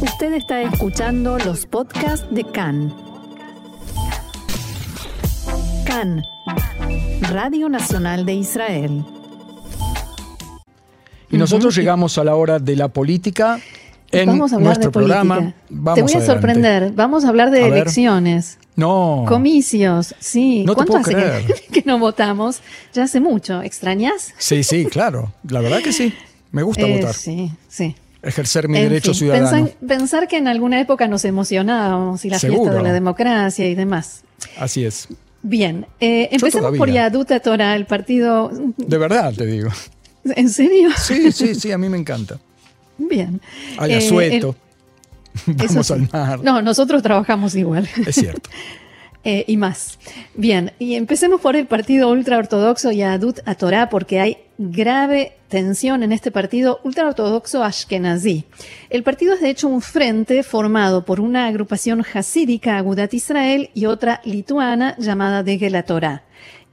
Usted está escuchando los podcasts de CAN. CAN, Radio Nacional de Israel. Y nosotros llegamos a la hora de la política en Vamos a hablar nuestro de programa. Vamos Te voy a adelante. sorprender. Vamos a hablar de A ver. elecciones. No. Comicios, sí. No te ¿Cuánto puedo hace que no votamos? Ya hace mucho. ¿Extrañas? Sí, sí, claro. La verdad que sí. Me gusta Eh, votar. Sí, sí. Ejercer mi En derecho fin, ciudadano. Pensar, pensar que en alguna época nos emocionábamos y la Seguro. fiesta de la democracia y demás. Así es. Bien, eh, empecemos por. Yaduta Torah, el partido. De verdad te digo. ¿En serio? Sí, sí, sí, a mí me encanta. Bien. Al Eh, Vamos sí. al mar. No, nosotros trabajamos igual. Es cierto. Eh, y más. Bien, y empecemos por el partido ultraortodoxo Yadut a Torah, porque hay grave tensión en este partido ultraortodoxo Ashkenazí. El partido es de hecho un frente formado por una agrupación hasídica Agudat Israel y otra lituana llamada de la Torah.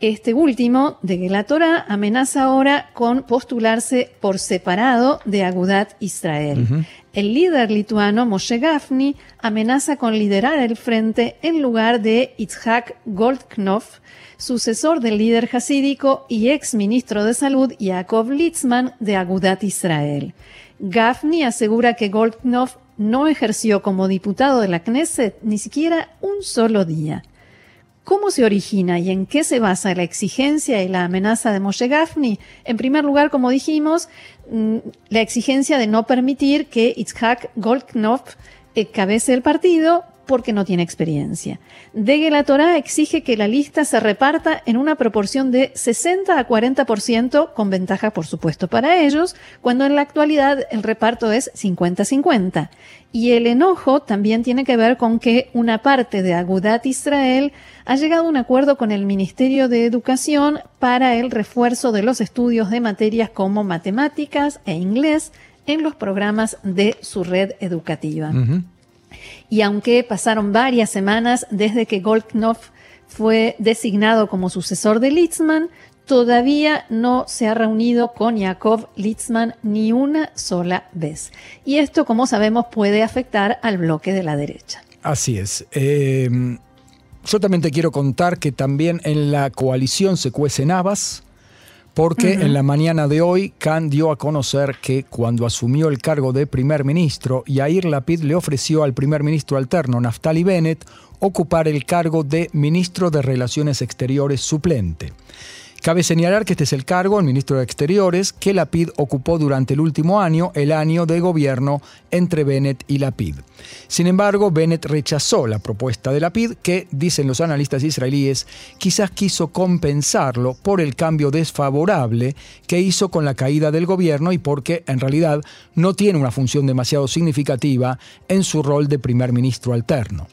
Este último, de la Torah, amenaza ahora con postularse por separado de Agudat Israel. El líder lituano Moshe Gafni amenaza con liderar el frente en lugar de Itzhak Goldknopf, sucesor del líder hasídico y ex ministro de Salud Yaakov Litzman de Agudat Israel. Gafni asegura que Goldknopf no ejerció como diputado de la Knesset ni siquiera un solo día. ¿Cómo se origina y en qué se basa la exigencia y la amenaza de Moshe Gafni? En primer lugar, como dijimos, mm, la exigencia de no permitir que Itzhak Goldknopf eh, cabece el partido porque no tiene experiencia. Dege la Torah exige que la lista se reparta en una proporción de 60 a 40%, con ventaja por supuesto para ellos, cuando en la actualidad el reparto es 50-50. Y el enojo también tiene que ver con que una parte de Agudat Israel ha llegado a un acuerdo con el Ministerio de Educación para el refuerzo de los estudios de materias como matemáticas e inglés en los programas de su red educativa. Y aunque pasaron varias semanas desde que Goldknopf fue designado como sucesor de Litzman, todavía no se ha reunido con Yaakov Litzman ni una sola vez. Y esto, como sabemos, puede afectar al bloque de la derecha. Así es. Eh, yo también te quiero contar que también en la coalición se cuecen habas, porque en la mañana de hoy Khan dio a conocer que cuando asumió el cargo de primer ministro, Yair Lapid le ofreció al primer ministro alterno, Naftali Bennett, ocupar el cargo de ministro de Relaciones Exteriores suplente. Cabe señalar que este es el cargo, el ministro de Exteriores, que Lapid ocupó durante el último año, el año de gobierno entre Bennett y Lapid. Sin embargo, Bennett rechazó la propuesta de Lapid, que, dicen los analistas israelíes, quizás quiso compensarlo por el cambio desfavorable que hizo con la caída del gobierno y porque, en realidad, no tiene una función demasiado significativa en su rol de primer ministro alterno.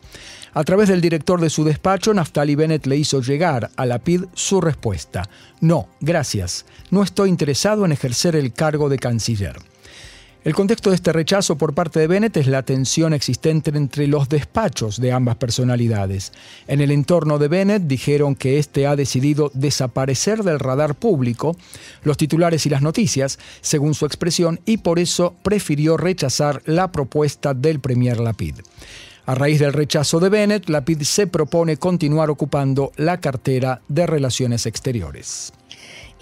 A través del director de su despacho, Naftali Bennett le hizo llegar a Lapid su respuesta. No, gracias. No estoy interesado en ejercer el cargo de canciller. El contexto de este rechazo por parte de Bennett es la tensión existente entre los despachos de ambas personalidades. En el entorno de Bennett dijeron que éste ha decidido desaparecer del radar público, los titulares y las noticias, según su expresión, y por eso prefirió rechazar la propuesta del Premier Lapid. A raíz del rechazo de Bennett, Lapid se propone continuar ocupando la cartera de Relaciones Exteriores.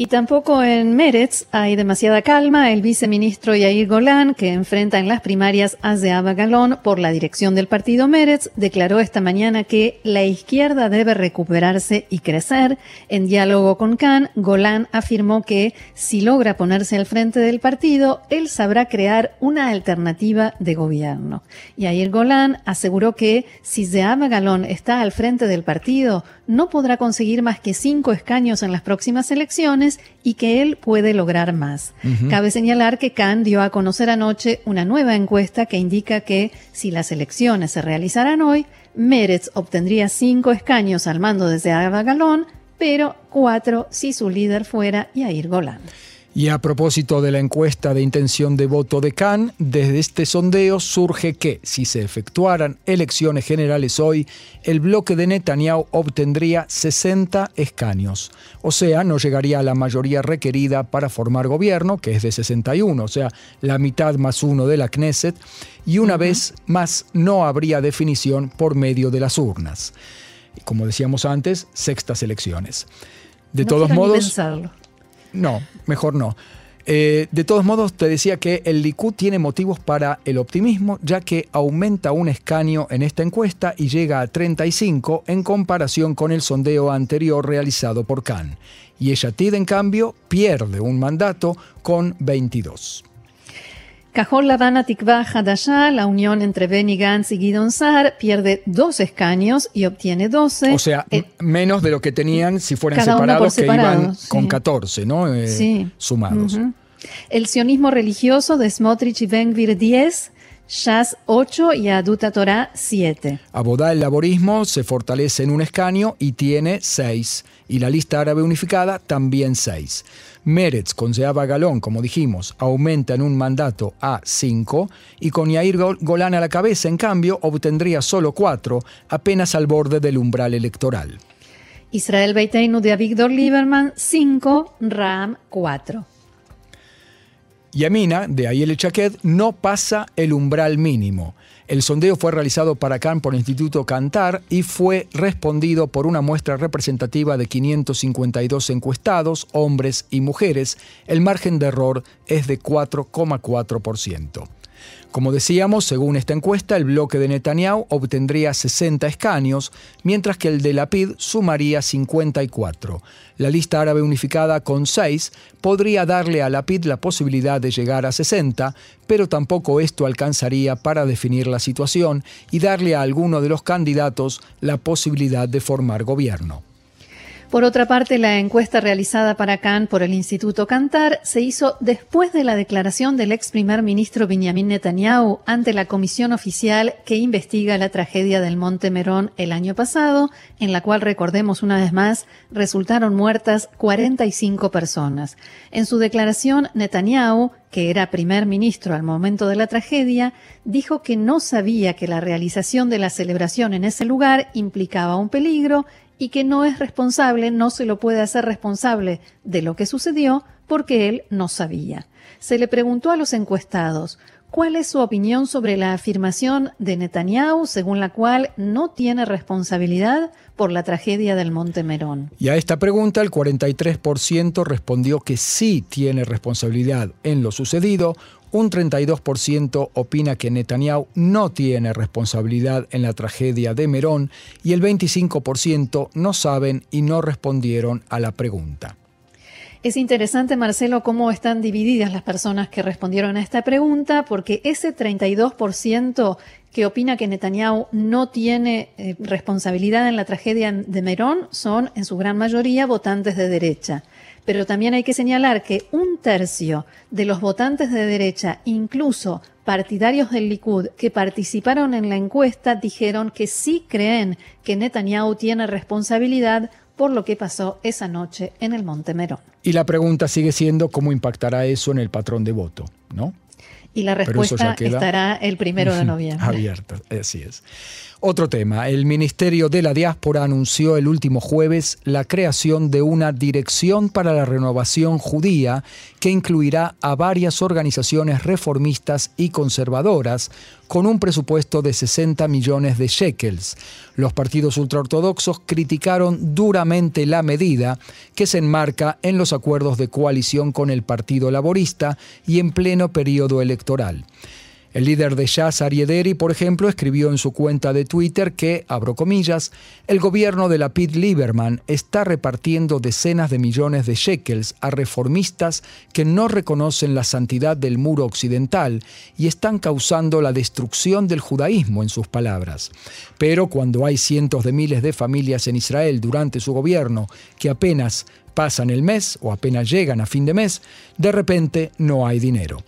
Y tampoco en Meretz hay demasiada calma. El viceministro Yair Golan, que enfrenta en las primarias a Zeaba Galón por la dirección del partido Meretz, declaró esta mañana que la izquierda debe recuperarse y crecer. En diálogo con Khan, Golan afirmó que si logra ponerse al frente del partido, él sabrá crear una alternativa de gobierno. Yair Golan aseguró que si Zeaba Galón está al frente del partido, no podrá conseguir más que cinco escaños en las próximas elecciones y que él puede lograr más. Cabe señalar que Khan dio a conocer anoche una nueva encuesta que indica que si las elecciones se realizaran hoy, Meretz obtendría cinco escaños al mando de Zeaba Galón, pero cuatro si su líder fuera Yair Golan. Y a propósito de la encuesta de intención de voto de Cannes, desde este sondeo surge que, si se efectuaran elecciones generales hoy, el bloque de Netanyahu obtendría 60 escaños. O sea, no llegaría a la mayoría requerida para formar gobierno, que es de 61, o sea, la mitad más uno de la Knesset, y una vez más no habría definición por medio de las urnas. Como decíamos antes, sextas elecciones. De todos modos... No, mejor no. Eh, de todos modos, te decía que el Likud tiene motivos para el optimismo, ya que aumenta un escaño en esta encuesta y llega a 35 en comparación con el sondeo anterior realizado por Khan. Y Eyatid, en cambio, pierde un mandato con 22. Cajol Lavana Tikva Hadashah, la unión entre Benny Gantz y Guidon Sar, pierde dos escaños y obtiene 12. O sea, eh, menos de lo que tenían si fueran separados, que iban con 14, ¿no? Eh, sí. Sumados. El sionismo religioso de Smotrich y Ben-Gvir 10, Shas 8 y Aduta Torah 7. Abodá el laborismo se fortalece en un escaño y tiene 6. Y la lista árabe unificada también 6. Meretz con Zeaba Galón, como dijimos, aumenta en un mandato a 5 y con Yair Golan a la cabeza, en cambio, obtendría solo 4, apenas al borde del umbral electoral. Israel Beiteinu de Avigdor Lieberman 5, Ram 4. Yamina, de Ayel Chaquet, no pasa el umbral mínimo. El sondeo fue realizado para Cannes por el Instituto Cantar y fue respondido por una muestra representativa de 552 encuestados, hombres y mujeres. El margen de error es de 4,4%. Como decíamos, según esta encuesta, el bloque de Netanyahu obtendría 60 escaños, mientras que el de Lapid sumaría 54. La lista árabe unificada con 6 podría darle a Lapid la posibilidad de llegar a 60, pero tampoco esto alcanzaría para definir la situación y darle a alguno de los candidatos la posibilidad de formar gobierno. Por otra parte, la encuesta realizada para Cannes por el Instituto Cantar se hizo después de la declaración del ex primer ministro Benjamin Netanyahu ante la comisión oficial que investiga la tragedia del Monte Merón el año pasado, en la cual, recordemos una vez más, resultaron muertas 45 personas. En su declaración, Netanyahu que era primer ministro al momento de la tragedia, dijo que no sabía que la realización de la celebración en ese lugar implicaba un peligro y que no es responsable, no se lo puede hacer responsable de lo que sucedió porque él no sabía. Se le preguntó a los encuestados cuál es su opinión sobre la afirmación de Netanyahu según la cual no tiene responsabilidad por la tragedia del Monte Merón. Y a esta pregunta el 43% respondió que sí tiene responsabilidad en lo sucedido, un 32% opina que Netanyahu no tiene responsabilidad en la tragedia de Merón y el 25% no saben y no respondieron a la pregunta. Es interesante, Marcelo, cómo están divididas las personas que respondieron a esta pregunta, porque ese 32% que opina que Netanyahu no tiene eh, responsabilidad en la tragedia de Merón son, en su gran mayoría, votantes de derecha. Pero también hay que señalar que un tercio de los votantes de derecha, incluso partidarios del Likud que participaron en la encuesta, dijeron que sí creen que Netanyahu tiene responsabilidad por lo que pasó esa noche en el Monte Merón. Y la pregunta sigue siendo cómo impactará eso en el patrón de voto, ¿no? Y la respuesta estará el primero de noviembre. Abierta, así es. Otro tema, el Ministerio de la Diáspora anunció el último jueves la creación de una Dirección para la Renovación Judía que incluirá a varias organizaciones reformistas y conservadoras con un presupuesto de 60 millones de shekels. Los partidos ultraortodoxos criticaron duramente la medida que se enmarca en los acuerdos de coalición con el Partido Laborista y en pleno periodo electoral. El líder de Shas, Ariederi, por ejemplo, escribió en su cuenta de Twitter que, abro comillas, el gobierno de la Pete Lieberman está repartiendo decenas de millones de shekels a reformistas que no reconocen la santidad del muro occidental y están causando la destrucción del judaísmo, en sus palabras. Pero cuando hay cientos de miles de familias en Israel durante su gobierno que apenas pasan el mes o apenas llegan a fin de mes, de repente no hay dinero.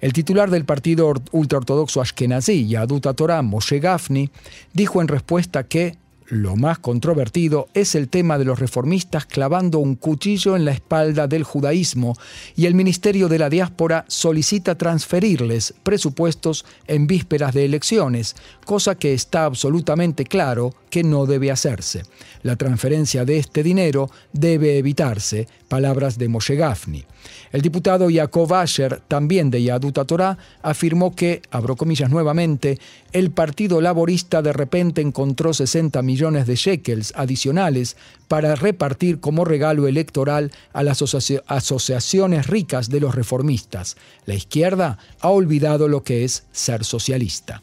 El titular del partido ultraortodoxo Ashkenazi, Yaduta Torah, Moshe Gafni, dijo en respuesta que lo más controvertido es el tema de los reformistas clavando un cuchillo en la espalda del judaísmo y el Ministerio de la Diáspora solicita transferirles presupuestos en vísperas de elecciones, cosa que está absolutamente claro que no debe hacerse. La transferencia de este dinero debe evitarse, palabras de Moshe Gafni. El diputado Yaakov Asher, también de Yaduta Torah, afirmó que, abro comillas nuevamente, el Partido Laborista de repente encontró 60 millones de shekels adicionales para repartir como regalo electoral a las asociaciones ricas de los reformistas. La izquierda ha olvidado lo que es ser socialista.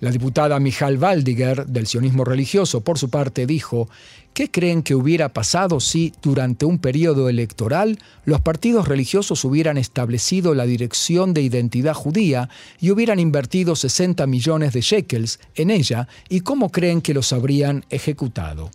La diputada Michal Waldiger, del sionismo religioso, por su parte, dijo, ¿qué creen que hubiera pasado si, durante un periodo electoral, los partidos religiosos hubieran establecido la dirección de identidad judía y hubieran invertido 60 millones de shekels en ella y cómo creen que los habrían ejecutado?